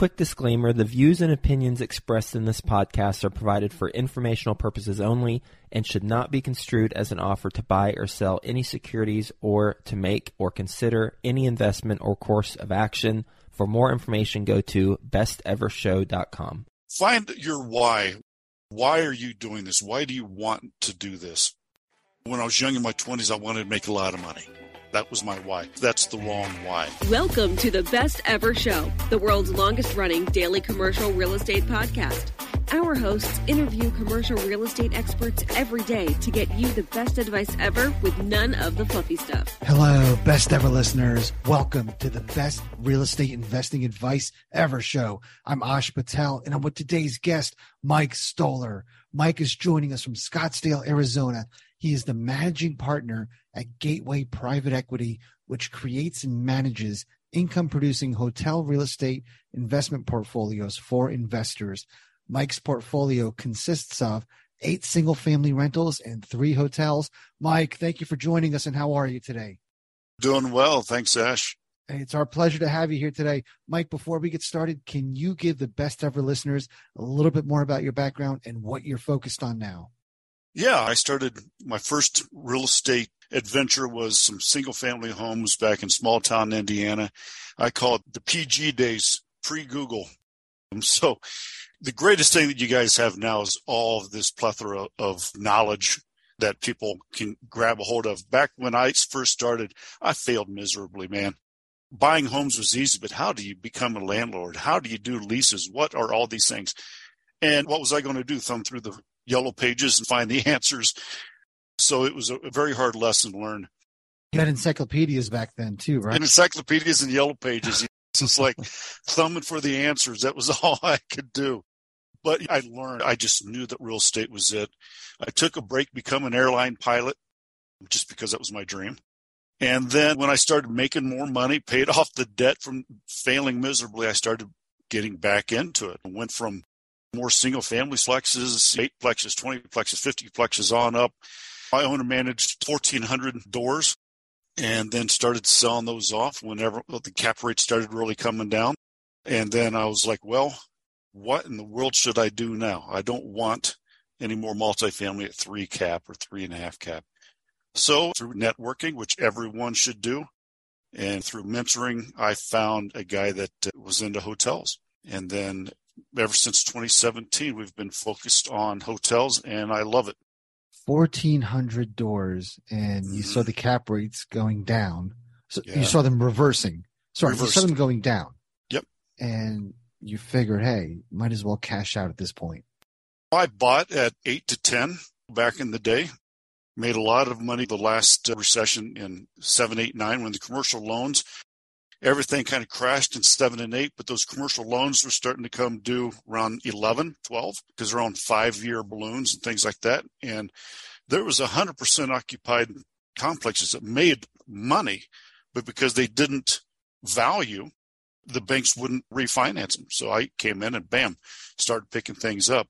Quick disclaimer the views and opinions expressed in this podcast are provided for informational purposes only and should not be construed as an offer to buy or sell any securities or to make or consider any investment or course of action. For more information, go to bestevershow.com. Find your why. Why are you doing this? Why do you want to do this? When I was young in my 20s, I wanted to make a lot of money. That was my why. That's the wrong why. Welcome to the Best Ever Show, the world's longest running daily commercial real estate podcast. Our hosts interview commercial real estate experts every day to get you the best advice ever with none of the fluffy stuff. Hello, best ever listeners. Welcome to the best real estate investing advice ever show. I'm Ash Patel and I'm with today's guest, Mike Stoller. Mike is joining us from Scottsdale, Arizona. He is the managing partner at Gateway Private Equity, which creates and manages income producing hotel real estate investment portfolios for investors. Mike's portfolio consists of eight single family rentals and three hotels. Mike, thank you for joining us and how are you today? Doing well. Thanks, Ash. It's our pleasure to have you here today. Mike, before we get started, can you give the best ever listeners a little bit more about your background and what you're focused on now? Yeah, I started my first real estate adventure was some single family homes back in small town Indiana. I call it the PG days, pre Google. Um, so the greatest thing that you guys have now is all of this plethora of knowledge that people can grab a hold of. Back when I first started, I failed miserably, man. Buying homes was easy, but how do you become a landlord? How do you do leases? What are all these things? And what was I going to do? Thumb through the yellow pages and find the answers. So it was a very hard lesson to learn. You had encyclopedias back then too, right? And encyclopedias and yellow pages. It's just like thumbing for the answers. That was all I could do. But I learned, I just knew that real estate was it. I took a break, become an airline pilot, just because that was my dream. And then when I started making more money, paid off the debt from failing miserably, I started getting back into it. I went from more single family flexes, eight plexes, 20 plexes, 50 plexes on up. I owned and managed 1,400 doors and then started selling those off whenever the cap rate started really coming down. And then I was like, well, what in the world should I do now? I don't want any more multifamily at three cap or three and a half cap. So through networking, which everyone should do, and through mentoring, I found a guy that uh, was into hotels. And then ever since 2017, we've been focused on hotels, and I love it. 1,400 doors, and you saw Mhm. the cap rates going down. So you saw them reversing. Sorry, you saw them going down. Yep. And you figured, hey, might as well cash out at this point. I bought at eight to 10 back in the day. Made a lot of money the last uh, recession in seven, eight, nine when the commercial loans, everything kind of crashed in seven and eight, but those commercial loans were starting to come due around 11, 12 because they're on five year balloons and things like that. And there was a hundred percent occupied complexes that made money, but because they didn't value, the banks wouldn't refinance them. So I came in and bam, started picking things up.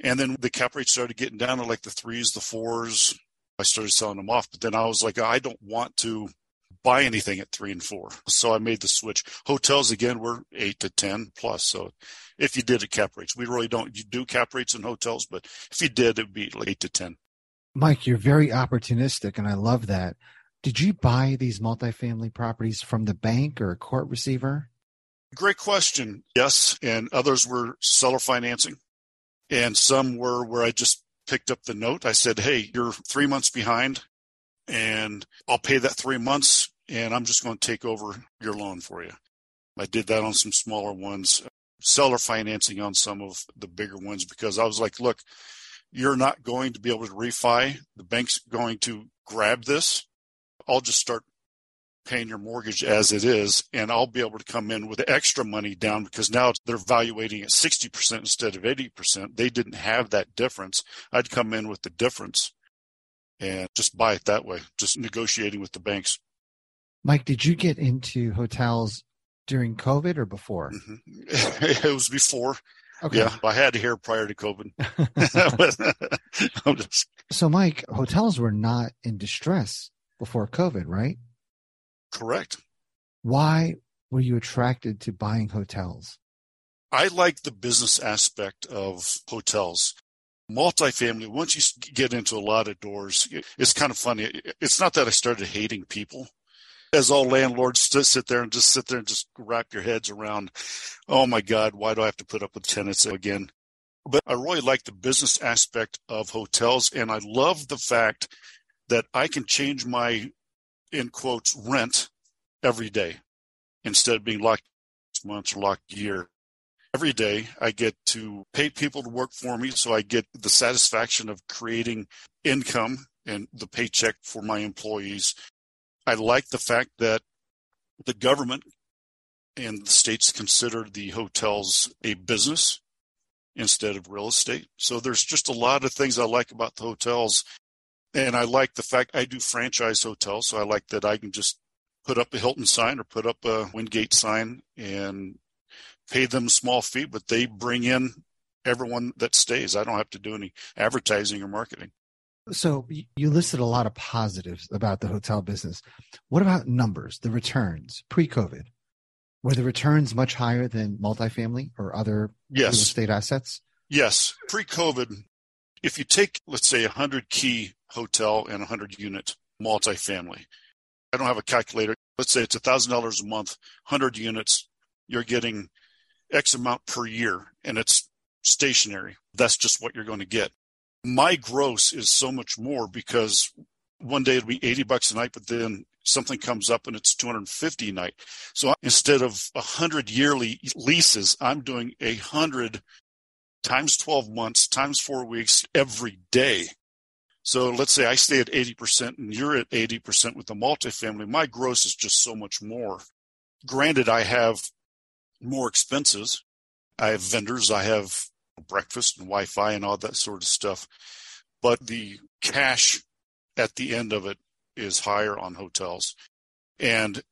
And then the cap rate started getting down to like the threes, the fours. I started selling them off, but then I was like, I don't want to buy anything at three and four. So I made the switch. Hotels again were eight to 10 plus. So if you did a cap rates, we really don't, you do cap rates in hotels, but if you did, it'd be like eight to 10. Mike, you're very opportunistic, and I love that. Did you buy these multifamily properties from the bank or a court receiver? Great question. Yes. And others were seller financing and some were where I just picked up the note. I said, Hey, you're three months behind and I'll pay that three months and I'm just going to take over your loan for you. I did that on some smaller ones, seller financing on some of the bigger ones because I was like, look, you're not going to be able to refi. The bank's going to grab this. I'll just start paying your mortgage as it is, and I'll be able to come in with extra money down because now they're valuating at 60% instead of 80%. They didn't have that difference. I'd come in with the difference and just buy it that way, just negotiating with the banks. Mike, did you get into hotels during COVID or before? hmm it was before. Okay. Yeah, I had to hair prior to COVID. Just, So, Mike, hotels were not in distress before COVID, right? correct. Why were you attracted to buying hotels? I like the business aspect of hotels. Multifamily, once you get into a lot of doors, it's kind of funny. It's not that I started hating people. As all landlords just sit there and just sit there and just wrap your heads around, oh my God, why do I have to put up with tenants again? But I really like the business aspect of hotels. And I love the fact that I can change my, in quotes, rent every day instead of being locked months or locked year every day I get to pay people to work for me. So I get the satisfaction of creating income and the paycheck for my employees. I like the fact that the government and the states consider the hotels a business instead of real estate. So there's just a lot of things I like about the hotels. And I like the fact I do franchise hotels. So I like that I can just put up a Hilton sign or put up a Wingate sign and pay them small fee, but they bring in everyone that stays. I don't have to do any advertising or marketing. So you listed a lot of positives about the hotel business. What about numbers, the returns pre-COVID? Were the returns much higher than multifamily or other real estate assets? Yes. Pre COVID, if you take, let's say, a 100 key hotel and a 100 unit multifamily, I don't have a calculator. Let's say it's $1,000 a month, 100 units, you're getting X amount per year and it's stationary. That's just what you're going to get. My gross is so much more because one day it'll be 80 bucks a night, but then something comes up and it's 250 a night. So instead of 100 yearly leases, I'm doing a 100 times 12 months times four weeks every day. So let's say I stay at 80% and you're at 80% with the multifamily. My gross is just so much more. Granted, I have more expenses. I have vendors. I have breakfast and Wi-Fi and all that sort of stuff. But the cash at the end of it is higher on hotels. And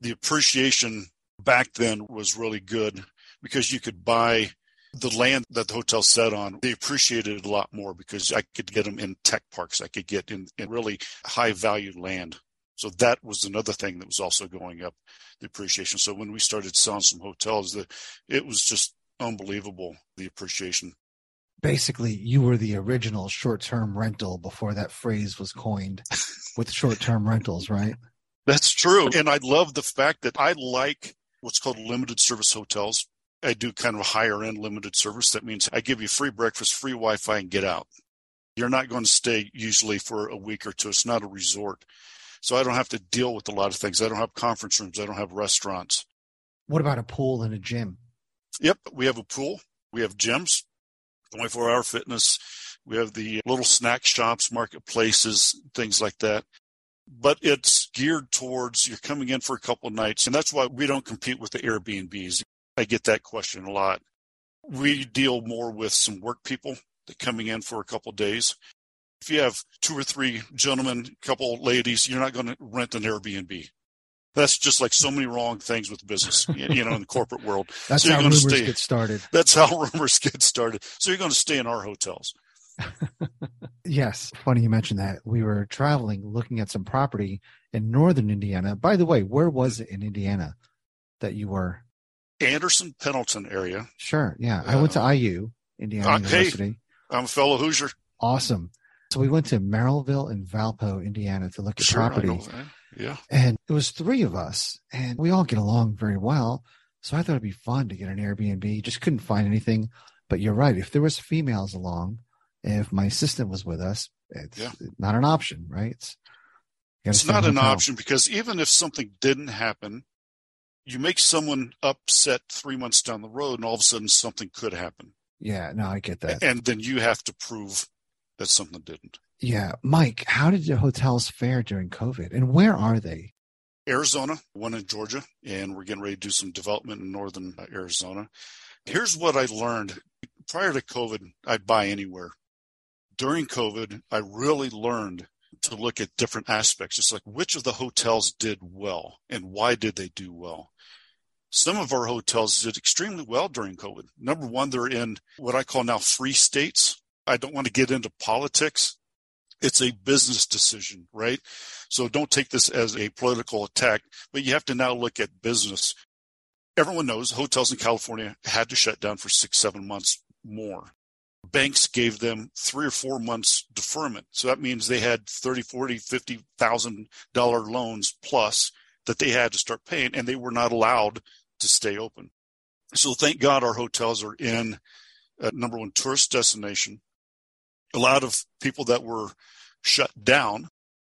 the appreciation back then was really good because you could buy the land that the hotel set on. They appreciated it a lot more because I could get them in tech parks. I could get in, in really high value land. So that was another thing that was also going up the appreciation. So when we started selling some hotels, the, it was just unbelievable, the appreciation. Basically, you were the original short-term rental before that phrase was coined with short-term rentals, right? That's true. And I love the fact that I like what's called limited service hotels. I do kind of a higher end limited service. That means I give you free breakfast, free Wi Fi, and get out. You're not going to stay usually for a week or two. It's not a resort. So I don't have to deal with a lot of things. I don't have conference rooms. I don't have restaurants. What about a pool and a gym? Yep. We have a pool. We have gyms, 24 hour fitness. We have the little snack shops, marketplaces, things like that. But it's geared towards you're coming in for a couple of nights. And that's why we don't compete with the Airbnbs. I get that question a lot. We deal more with some work people that coming in for a couple of days. If you have two or three gentlemen, a couple ladies, you're not going to rent an Airbnb. That's just like so many wrong things with business, you know, in the corporate world. That's So how rumors stay- get started. That's how rumors get started. So you're going to stay in our hotels. Yes, funny you mentioned that. We were traveling, looking at some property in northern Indiana. By the way, where was it in Indiana that you were? Anderson Pendleton area. Sure, yeah. I went to IU, Indiana Uh, hey. University. I'm a fellow Hoosier. Awesome. So we went to Merrillville and Valpo, Indiana, to look at Sure, property. Yeah. And it was three of us, and we all get along very well. So I thought it'd be fun to get an Airbnb. Just couldn't find anything. But you're right. If there was females along, if my assistant was with us, it's Yeah. not an option, right? It's, It's not an hotel. option because even if something didn't happen, you make someone upset three months down the road, and all of a sudden something could happen. Yeah, no, I get that. And then you have to prove that something didn't. Yeah, Mike, how did the hotels fare during COVID, and where are they? Arizona, one in Georgia, and we're getting ready to do some development in northern uh, Arizona. Here's what I learned prior to COVID, I'd buy anywhere. During COVID, I really learned to look at different aspects. It's like which of the hotels did well and why did they do well? Some of our hotels did extremely well during COVID. Number one, they're in what I call now free states. I don't want to get into politics. It's a business decision, right? So don't take this as a political attack, but you have to now look at business. Everyone knows hotels in California had to shut down for six, seven months more. Banks gave them three or four months deferment. So that means they had 30, 40, 50,000 dollar loans plus that they had to start paying and they were not allowed to stay open. So thank God our hotels are in a number one tourist destination. A lot of people that were shut down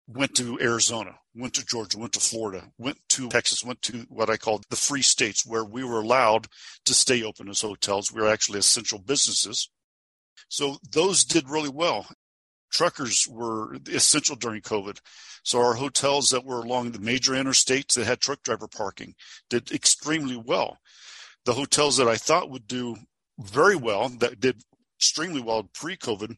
went to Arizona, went to Georgia, went to Florida, went to Texas, went to what I call the free states where we were allowed to stay open as hotels. We were actually essential businesses. So those did really well. Truckers were essential during COVID. So our hotels that were along the major interstates that had truck driver parking did extremely well. The hotels that I thought would do very well, that did extremely well pre COVID,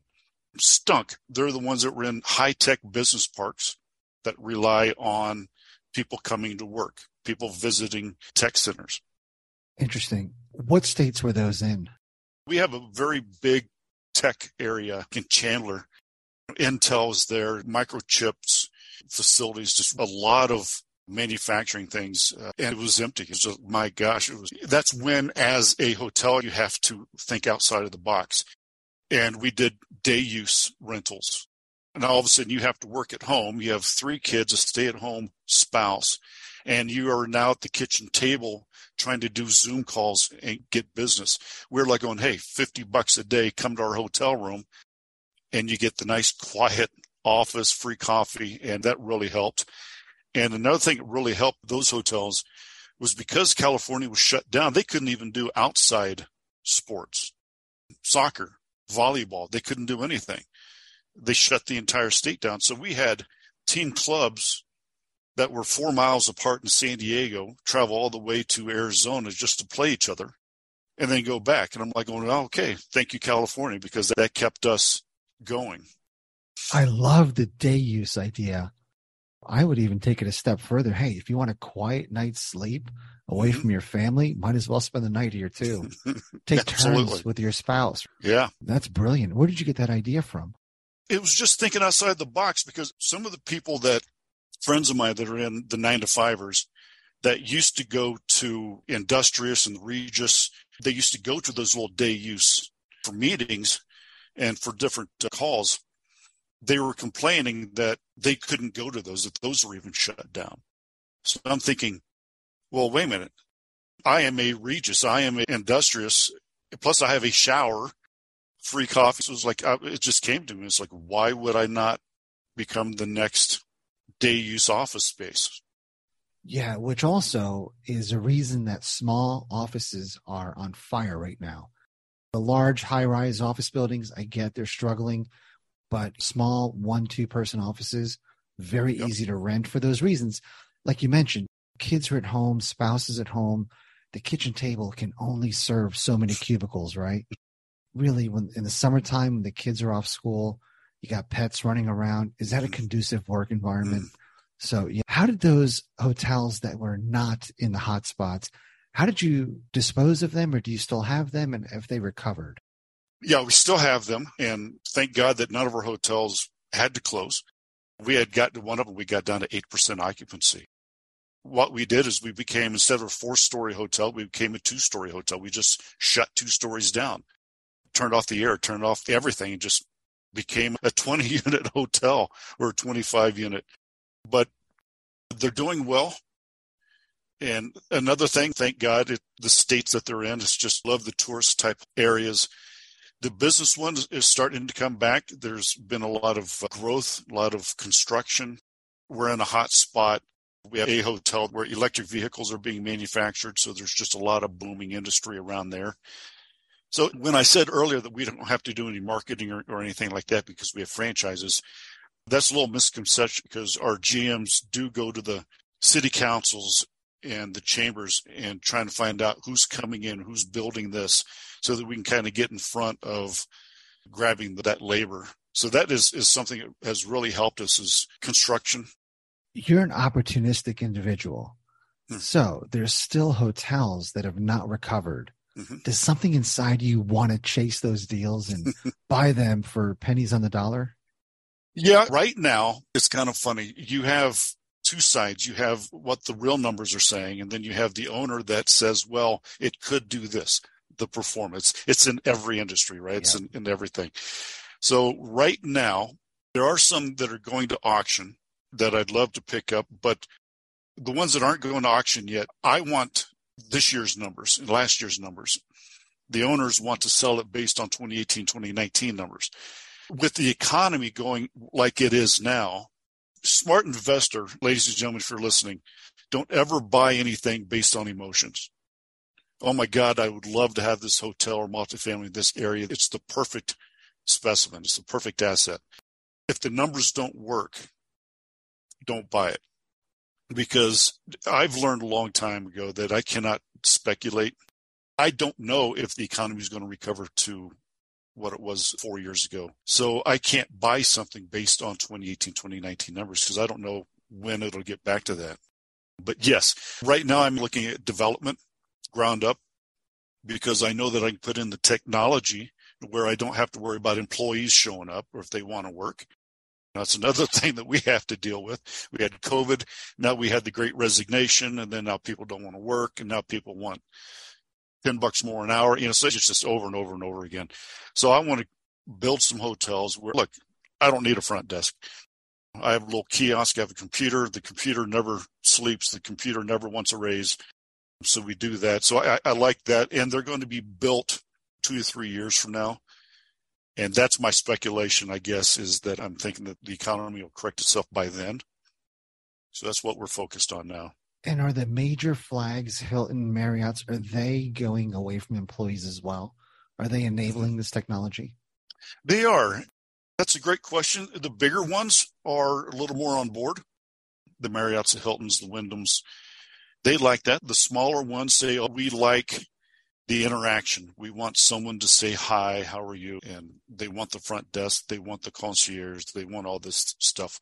stunk. They're the ones that were in high tech business parks that rely on people coming to work, people visiting tech centers. Interesting. What states were those in? We have a very big tech area in Chandler. Intel's there, microchips facilities, just a lot of manufacturing things, uh, and it was empty. It was just, my gosh, it was. That's when, as a hotel, you have to think outside of the box. And we did day use rentals. And all of a sudden, you have to work at home. You have three kids, a stay-at-home spouse, and you are now at the kitchen table trying to do Zoom calls and get business. We're like going, hey, 50 bucks a day, come to our hotel room and you get the nice quiet office, free coffee. And that really helped. And another thing that really helped those hotels was because California was shut down, they couldn't even do outside sports, soccer, volleyball. They couldn't do anything. They shut the entire state down. So we had team clubs that were four miles apart in San Diego travel all the way to Arizona just to play each other and then go back. And I'm like, going, oh, okay, thank you, California, because that kept us going. I love the day use idea. I would even take it a step further. Hey, if you want a quiet night's sleep away Mhm. from your family, might as well spend the night here too. Take turns with your spouse. Yeah. That's brilliant. Where did you get that idea from? It was just thinking outside the box because some of the people that friends of mine that are in the nine to fivers that used to go to Industrious and Regus, they used to go to those little day use for meetings and for different uh, calls. They were complaining that they couldn't go to those, that those were even shut down. So I'm thinking, well, wait a minute. I am a Regus. I am industrious. Plus, I have a shower, free coffee. So it was like, it just came to me. It's like, why would I not become the next day use office space? Yeah, which also is a reason that small offices are on fire right now. The large high rise office buildings, I get they're struggling, but small one, two person offices, very yep. easy to rent for those reasons. Like you mentioned, kids are at home, spouses at home. The kitchen table can only serve so many cubicles, right? Really, when in the summertime, when the kids are off school, you got pets running around. Is that a mm. conducive work environment? Mm. So, yeah. how did those hotels that were not in the hot spots, how did you dispose of them or do you still have them and have they recovered? Yeah, we still have them. And thank God that none of our hotels had to close. We had gotten to one of them, we got down to 8% occupancy. What we did is we became, instead of a four story hotel, we became a two story hotel. We just shut two stories down, turned off the air, turned off everything, and just became a 20 unit hotel or a 25 unit but they're doing well. And another thing, thank God, it, the states that they're in is just love the tourist type areas. The business one is starting to come back. There's been a lot of uh, growth, a lot of construction. We're in a hot spot. We have a hotel where electric vehicles are being manufactured. So there's just a lot of booming industry around there. So when I said earlier that we don't have to do any marketing or, or anything like that because we have franchises, that's a little misconception because our GMs do go to the city councils and the chambers and trying to find out who's coming in, who's building this, so that we can kind of get in front of grabbing that labor. So that is, is something that has really helped us is construction. You're an opportunistic individual. Hmm. So there's still hotels that have not recovered. Mm-hmm. Does something inside you want to chase those deals and buy them for pennies on the dollar? Yeah, right now it's kind of funny. You have two sides. You have what the real numbers are saying, and then you have the owner that says, well, it could do this, the performance. It's in every industry, right? Yeah. It's in, in everything. So right now, there are some that are going to auction that I'd love to pick up, but the ones that aren't going to auction yet, I want this year's numbers, and last year's numbers. The owners want to sell it based on 2018, 2019 numbers with the economy going like it is now, smart investor, ladies and gentlemen, if you're listening, don't ever buy anything based on emotions. Oh my God, I would love to have this hotel or multifamily in this area. It's the perfect specimen. It's the perfect asset. If the numbers don't work, don't buy it. Because I've learned a long time ago that I cannot speculate. I don't know if the economy is going to recover to what it was four years ago. So I can't buy something based on 2018, 2019 numbers because I don't know when it'll get back to that. But yes, right now I'm looking at development ground up because I know that I can put in the technology where I don't have to worry about employees showing up or if they want to work. That's another thing that we have to deal with. We had COVID, now we had the great resignation, and then now people don't want to work, and now people want 10 bucks more an hour. You know, so it's just over and over and over again. So I want to build some hotels where, look, I don't need a front desk. I have a little kiosk. I have a computer. The computer never sleeps. The computer never wants a raise. So we do that. So I, I like that. And they're going to be built two to three years from now. And that's my speculation, I guess, is that I'm thinking that the economy will correct itself by then. So that's what we're focused on now. And are the major flags, Hilton, Marriott's, are they going away from employees as well? Are they enabling this technology? They are. That's a great question. The bigger ones are a little more on board. The Marriotts, the Hiltons, the Wyndhams, they like that. The smaller ones say, oh, we like the interaction. We want someone to say, hi, how are you? And they want the front desk. They want the concierge. They want all this stuff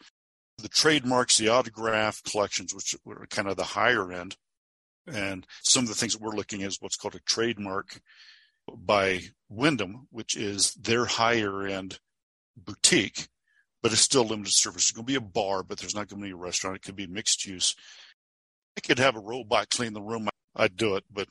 the trademarks, the autograph collections, which were kind of the higher end. And some of the things that we're looking at is what's called a trademark by Wyndham, which is their higher end boutique, but it's still limited service. It's going to be a bar, but there's not going to be a restaurant. It could be mixed use. I could have a robot clean the room. I'd do it, but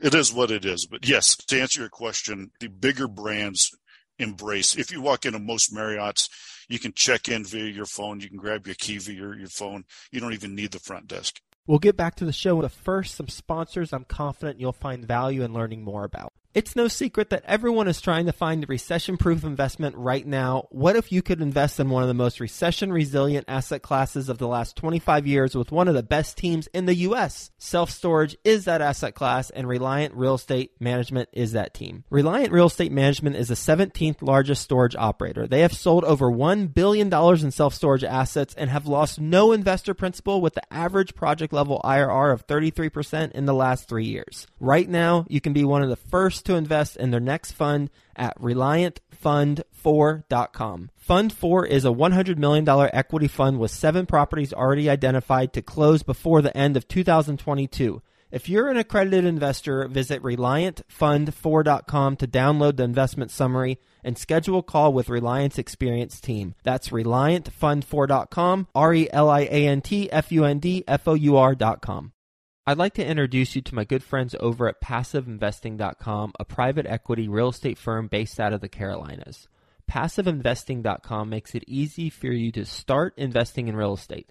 it is what it is. But yes, to answer your question, the bigger brands embrace. If you walk into most Marriott's, you can check in via your phone. You can grab your key via your, your phone. You don't even need the front desk. We'll get back to the show, but first, some sponsors I'm confident you'll find value in learning more about. It's no secret that everyone is trying to find a recession proof investment right now. What if you could invest in one of the most recession resilient asset classes of the last 25 years with one of the best teams in the U.S.? Self storage is that asset class, and Reliant Real Estate Management is that team. Reliant Real Estate Management is the 17th largest storage operator. They have sold over $1 billion in self storage assets and have lost no investor principal with the average project level IRR of 33% in the last three years. Right now, you can be one of the first to invest in their next fund at ReliantFund4.com. Fund 4 is a $100 million equity fund with seven properties already identified to close before the end of 2022. If you're an accredited investor, visit ReliantFund4.com to download the investment summary and schedule a call with Reliant's experienced team. That's ReliantFund4.com, R E L I A N T F U N D F O U R.com. I'd like to introduce you to my good friends over at PassiveInvesting.com, a private equity real estate firm based out of the Carolinas. PassiveInvesting.com makes it easy for you to start investing in real estate.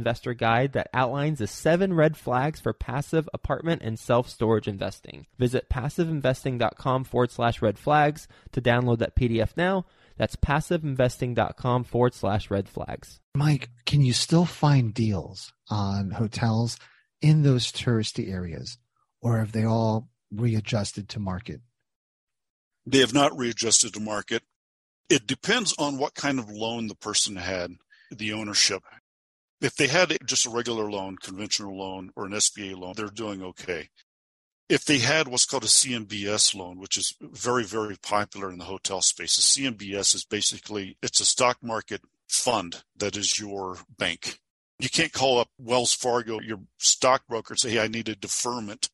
investor guide that outlines the seven red flags for passive apartment and self storage investing. Visit passiveinvesting.com forward slash red flags to download that PDF now. That's passiveinvesting.com forward slash red flags. Mike, can you still find deals on hotels in those touristy areas, or have they all readjusted to market? They have not readjusted to market. It depends on what kind of loan the person had, the ownership. If they had just a regular loan, conventional loan, or an SBA loan, they're doing okay. If they had what's called a CMBS loan, which is very, very popular in the hotel space, a CMBS is basically it's a stock market fund that is your bank. You can't call up Wells Fargo, your stockbroker, and say, "Hey, I need a deferment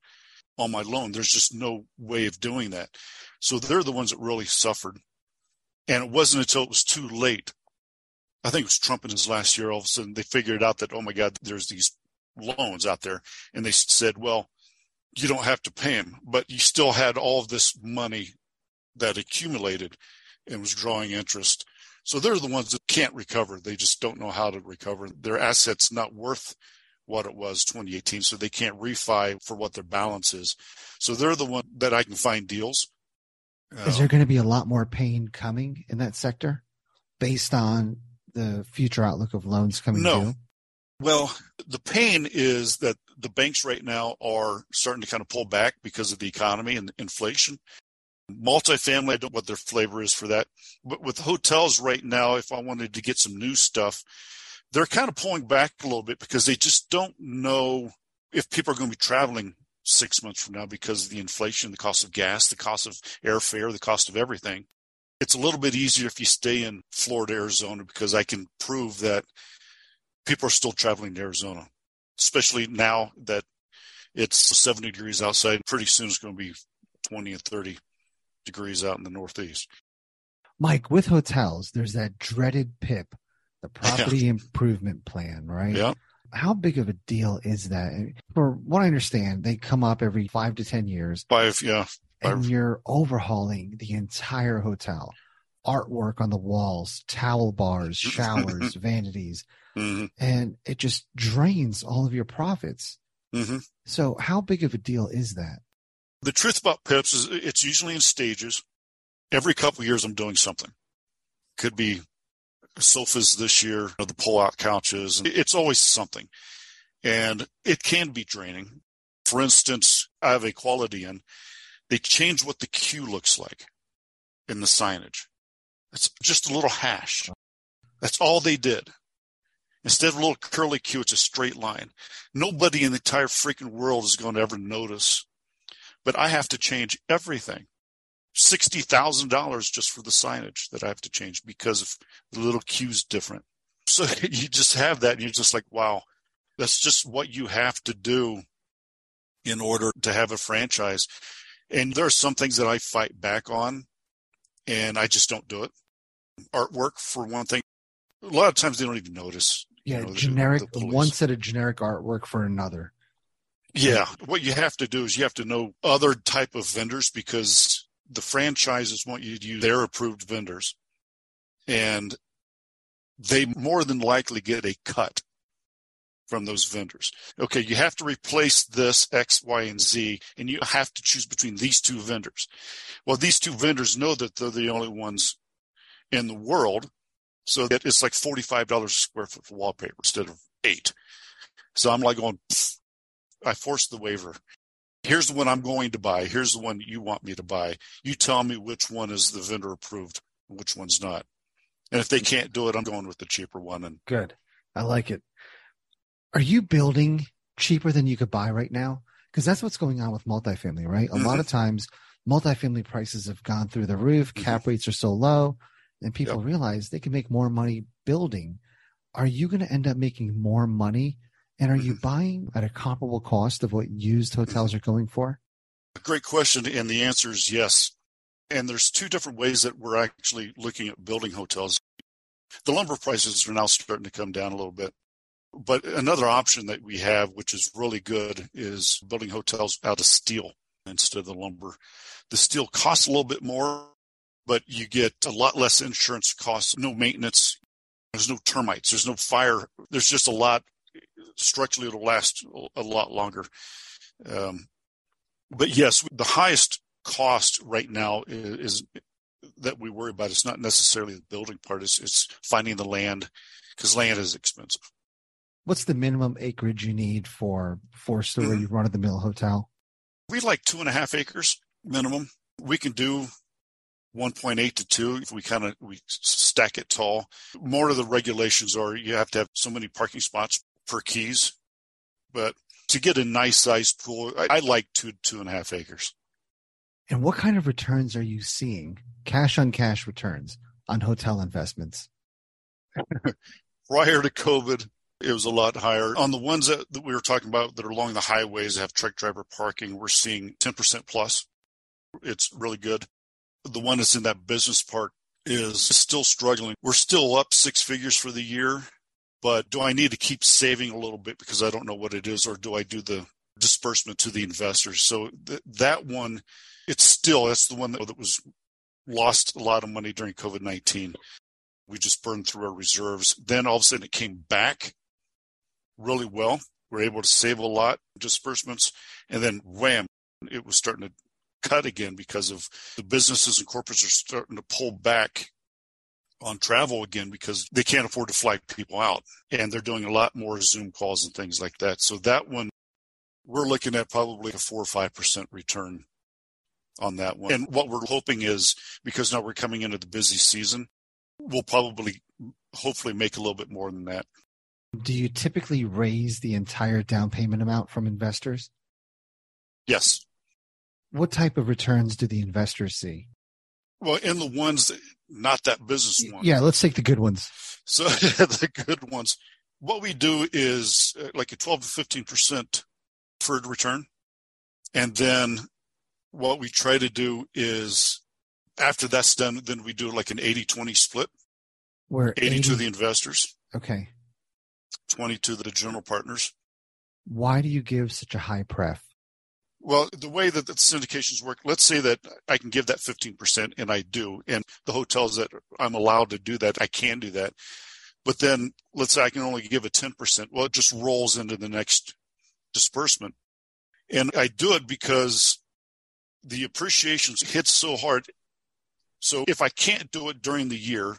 on my loan." There's just no way of doing that. So they're the ones that really suffered. And it wasn't until it was too late I think it was Trump in his last year, all of a sudden they figured out that, oh my God, there's these loans out there. And they said, well, you don't have to pay them, but you still had all of this money that accumulated and was drawing interest. So they're the ones that can't recover. They just don't know how to recover. Their assets not worth what it was 2018, so they can't refi for what their balance is. So they're the one that I can find deals. Is there going to be a lot more pain coming in that sector based on the future outlook of loans coming no. due? Well, the pain is that the banks right now are starting to kind of pull back because of the economy and inflation. Multifamily, I don't know what their flavor is for that. But with hotels right now, if I wanted to get some new stuff, they're kind of pulling back a little bit because they just don't know if people are going to be traveling six months from now because of the inflation, the cost of gas, the cost of airfare, the cost of everything it's a little bit easier if you stay in Florida, Arizona, because I can prove that people are still traveling to Arizona, especially now that it's 70 degrees outside. Pretty soon it's going to be 20 and 30 degrees out in the Northeast. Mike, with hotels, there's that dreaded PIP, the property yeah. improvement plan, right? Yeah. How big of a deal is that? For what I understand, they come up every five to 10 years. Five, yeah and you're overhauling the entire hotel. Artwork on the walls towel bars showers vanities. Mm-hmm. and it just drains all of your profits. Mm-hmm. so how big of a deal is that? The truth about pips is it's usually in stages. Every couple years i'm doing something. Could be sofas this year the pull out couches it's always something. And it can be draining. For instance i have a Quality Inn they changed what the Q looks like in the signage. It's just a little hash. That's all they did. Instead of a little curly Q, it's a straight line. Nobody in the entire freaking world is going to ever notice. But I have to change everything. $60,000 just for the signage that I have to change because the little Q's different. So you just have that and you're just like, wow, That's just what you have to do in order to have a franchise. And there are some things that I fight back on, and I just don't do it. Artwork, for one thing, a lot of times they don't even notice. Yeah, you know, generic, one set of generic artwork for another. Yeah, what you have to do is you have to know other type of vendors because the franchises want you to use their approved vendors, and they more than likely get a cut from those vendors. Okay, you have to replace this X, Y, and Z, and you have to choose between these two vendors. Well, these two vendors know that they're the only ones in the world, so that it's like $45 a square foot for wallpaper instead of eight. So I'm like going, I forced the waiver. Here's the one I'm going to buy. Here's the one you want me to buy. You tell me which one is the vendor approved, which one's not. And if they can't do it, I'm going with the cheaper one. And good. I like it. Are you building cheaper than you could buy right now? Because that's what's going on with multifamily, right? A mm-hmm. lot of times multifamily prices have gone through the roof, mm-hmm. cap rates are so low, and people yep. realize they can make more money building. Are you going to end up making more money? And are mm-hmm. you buying at a comparable cost of what used hotels are going for? Great question. And the answer is yes. And there's two different ways that we're actually looking at building hotels. The lumber prices are now starting to come down a little bit. But another option that we have, which is really good, is building hotels out of steel instead of the lumber. The steel costs a little bit more, but you get a lot less insurance costs, no maintenance. There's no termites. There's no fire. There's just a lot. Structurally, it'll last a lot longer. Um, but yes, the highest cost right now is, is, that we worry about. It's not necessarily the building part. It's, it's finding the land because land is expensive what's the minimum acreage you need for four story mm-hmm. run of the mill hotel? We like two and a half acres minimum. We can do 1.8 to 2 if we kind of we stack it tall. More of the regulations are you have to have so many parking spots per keys, but to get a nice sized pool, I, I like two two and a half acres. And what kind of returns are you seeing? Cash on cash returns on hotel investments. Prior to COVID, it was a lot higher. On the ones that, that we were talking about that are along the highways that have truck driver parking, we're seeing 10% plus. It's really good. The one that's in that business park is still struggling. We're still up six figures for the year, but do I need to keep saving a little bit because I don't know what it is, or do I do the disbursement to the investors? So th- that one, it's still, that's the one that, that was lost a lot of money during COVID 19. We just burned through our reserves. Then all of a sudden it came back really well. We're able to save a lot disbursements, and then wham, it was starting to cut again because of the businesses and corporates are starting to pull back on travel again because they can't afford to fly people out, and they're doing a lot more Zoom calls and things like that. So that one, we're looking at probably a four or five percent return on that one. And what we're hoping is because now we're coming into the busy season, we'll probably hopefully make a little bit more than that. Do you typically raise the entire down payment amount from investors? Yes. What type of returns do the investors see? Well, in the ones, that, not that business one. Yeah, let's take the good ones. So the good ones. What we do is uh, like a 12 to 15% preferred return. And then what we try to do is after that's done, then we do like an 80 20 split. Where 80, 80 to the investors. Okay. 20 to the general partners. Why do you give such a high pref? Well, the way that the syndications work, let's say that I can give that 15% and I do, and the hotels that I'm allowed to do that, I can do that. But then let's say I can only give a 10%. Well, it just rolls into the next disbursement. And I do it because the appreciations hit so hard. So if I can't do it during the year,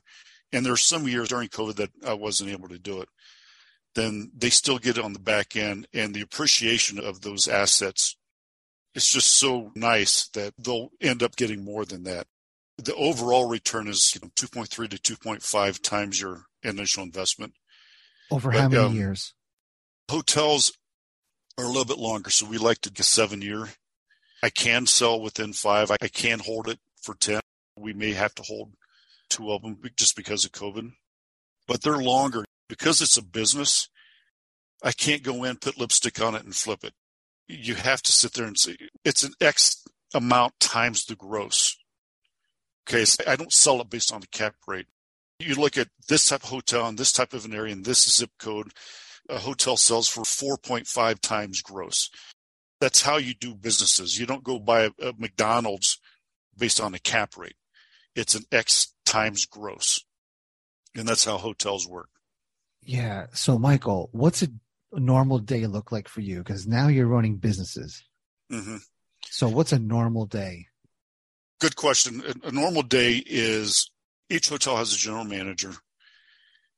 and there's some years during COVID that I wasn't able to do it, then they still get it on the back end and the appreciation of those assets is just so nice that they'll end up getting more than that. The overall return is you know, 2.3 to 2.5 times your initial investment. Over but, how many um, years? Hotels are a little bit longer, so we like to get seven year. I can sell within five. I can hold it for 10. We may have to hold two of them just because of COVID, but they're longer because it's a business, I can't go in, put lipstick on it, and flip it. You have to sit there and see. It's an X amount times the gross. Okay, so I don't sell it based on the cap rate. You look at this type of hotel and this type of an area and this zip code. A hotel sells for 4.5 times gross. That's how you do businesses. You don't go buy a, a McDonald's based on a cap rate. It's an X times gross. And that's how hotels work. Yeah. So, Michael, what's a normal day look like for you? Because now you're running businesses. hmm So, what's a normal day? Good question. A, a normal day is each hotel has a general manager,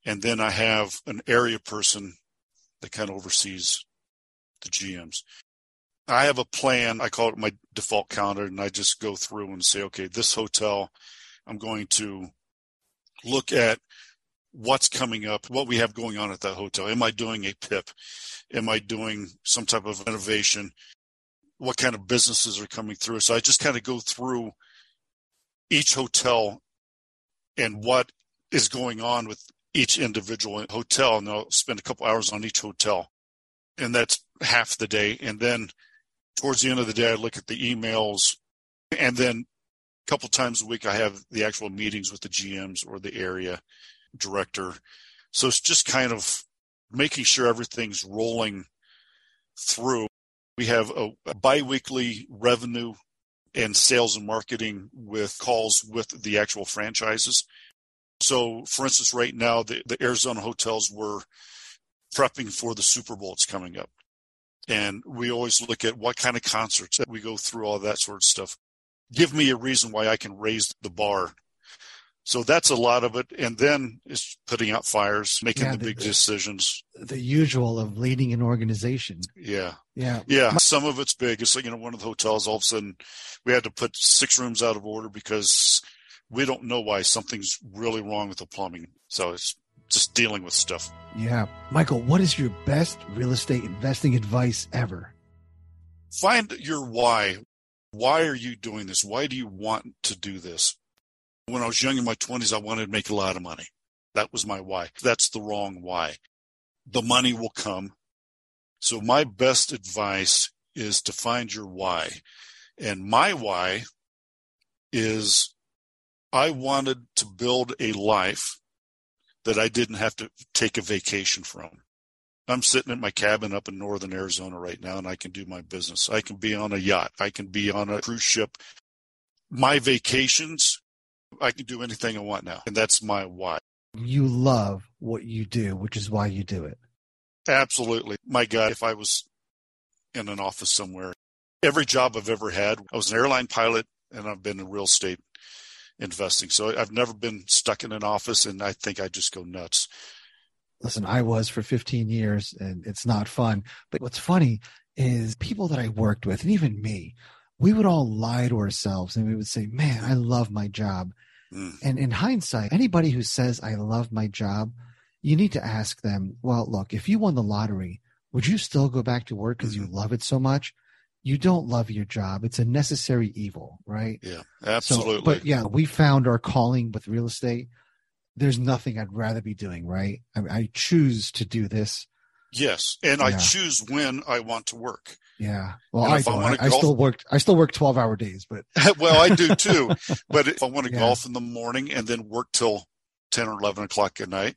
and then I have an area person that kind of oversees the GMs. I have a plan. I call it my default calendar, and I just go through and say, okay, this hotel, I'm going to look at what's coming up, what we have going on at that hotel. Am I doing a PIP? Am I doing some type of innovation? What kind of businesses are coming through? So I just kind of go through each hotel and what is going on with each individual hotel. And I'll spend a couple hours on each hotel. And that's half the day. And then towards the end of the day, I look at the emails. And then a couple times a week, I have the actual meetings with the GMs or the area director. So it's just kind of making sure everything's rolling through. We have a, a biweekly revenue and sales and marketing with calls with the actual franchises. So, for instance, right now, the, the Arizona hotels were prepping for the Super Bowl. It's coming up. And we always look at what kind of concerts that we go through all that sort of stuff. Give me a reason why I can raise the bar. So that's a lot of it. And then it's putting out fires, making Yeah, the the- big decisions. The usual of leading an organization. Yeah. Yeah. Yeah, some of it's big. It's like, you know, one of the hotels, all of a sudden, we had to put six rooms out of order because we don't know why something's really wrong with the plumbing. So it's just dealing with stuff. Yeah. Michael, what is your best real estate investing advice ever? Find your why. Why are you doing this? Why do you want to do this? When I was young in my 20s, I wanted to make a lot of money. That was my why. That's the wrong why. The money will come. So my best advice is to find your why. And my why is I wanted to build a life that I didn't have to take a vacation from. I'm sitting at my cabin up in northern Arizona right now and I can do my business. I can be on a yacht. I can be on a cruise ship. My vacations, I can do anything I want now. And that's my why. You love what you do, which is why you do it. Absolutely. My God, if I was in an office somewhere, every job I've ever had, I was an airline pilot and I've been in real estate investing. So I've never been stuck in an office and I think I just go nuts. Listen, I was for 15 years and it's not fun. But what's funny is people that I worked with, and even me, we would all lie to ourselves and we would say, Man, I love my job. Mm. And in hindsight, anybody who says, I love my job, you need to ask them, Well, look, if you won the lottery, would you still go back to work because you love it so much? You don't love your job. It's a necessary evil, right? Yeah, So, absolutely. but yeah, we found our calling with real estate. There's nothing I'd rather be doing, right? I, I choose to do this. Yes. And I choose when I want to work. Yeah. Well, And I I. I, I golf- still worked. I still work 12 hour days, but well, I do too. But if I want to Yeah. golf in the morning and then work till 10 or 11 o'clock at night,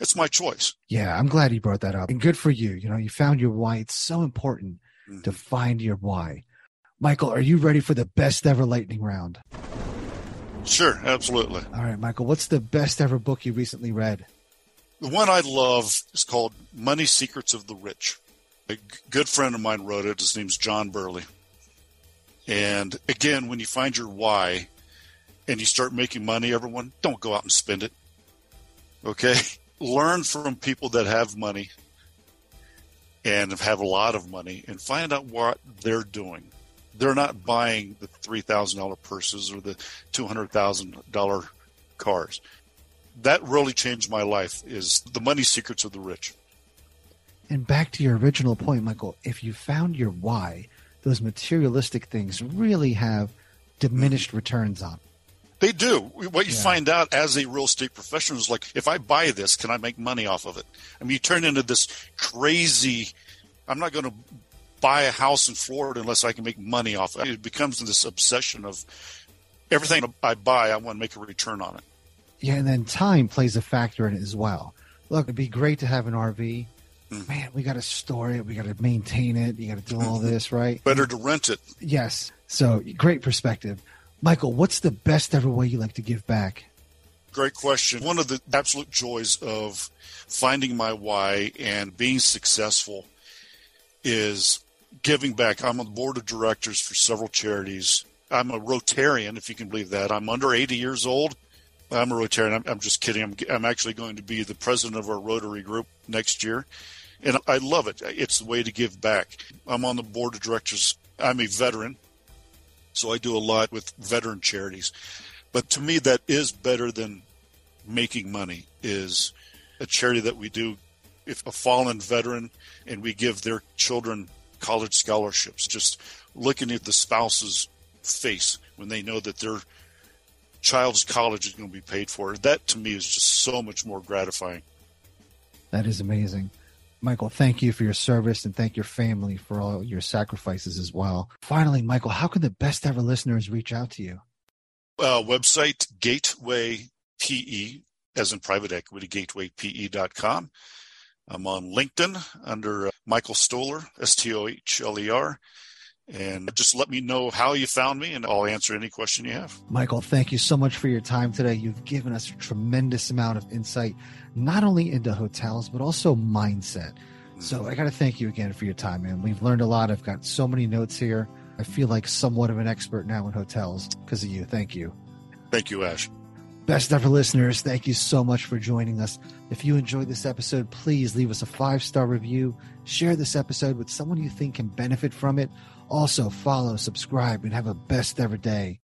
it's my choice. yeah, I'm glad you brought that up and good for you. You know, you found your why. It's so important Mhm. to find your why. Michael, are you ready for the best ever lightning round? Sure, absolutely. All right, Michael, what's the best ever book you recently read? The one I love is called Money Secrets of the Rich. A g- good friend of mine wrote it. His name's John Burley. And again, when you find your why and you start making money, everyone, don't go out and spend it. Okay? Learn from people that have money and have a lot of money and find out what they're doing. They're not buying the $3,000 purses or the $200,000 cars that really changed my life is the money secrets of the rich And back to your original point, Michael, if you found your why, those materialistic things really have diminished returns on. They do. What you Yeah. find out as a real estate professional is like, if I buy this, can I make money off of it? I mean, you turn into this crazy. I'm not going to buy a house in Florida unless I can make money off of it. It becomes this obsession of everything I buy, I want to make a return on it. Yeah, and then time plays a factor in it as well. Look, it'd be great to have an RV. Mhm. Man, we got to store it. We got to maintain it. You got to do all this, right? Better to rent it. Yes. So great perspective. Michael, what's the best ever way you like to give back? Great question. One of the absolute joys of finding my why and being successful is giving back. I'm on the board of directors for several charities. I'm a Rotarian, if you can believe that. I'm under 80 years old. I'm a Rotarian. I'm, I'm just kidding. I'm, I'm actually going to be the president of our Rotary group next year. And I love it. It's the way to give back. I'm on the board of directors. I'm a veteran, so I do a lot with veteran charities. But to me, that is better than making money. Is a charity that we do if a fallen veteran and we give their children college scholarships. Just looking at the spouse's face when they know that their child's college is going to be paid for. That to me is just so much more gratifying. That is amazing. Michael, thank you for your service and thank your family for all your sacrifices as well. Finally, Michael, how can the best ever listeners reach out to you? Uh, website Gateway PE, as in private equity, gatewaype.com. I'm on LinkedIn under uh, Michael Stohler, S T O H L E R. And just let me know how you found me, and I'll answer any question you have. Michael, thank you so much for your time today. You've given us a tremendous amount of insight, not only into hotels, but also mindset. So mm-hmm. I got to thank you again for your time, man. We've learned a lot. I've got so many notes here. I feel like somewhat of an expert now in hotels because of you. Thank you. Thank you, Ash. Best ever listeners, thank you so much for joining us. If you enjoyed this episode, please leave us a five star review. Share this episode with someone you think can benefit from it. Also, follow, subscribe, and have a best ever day.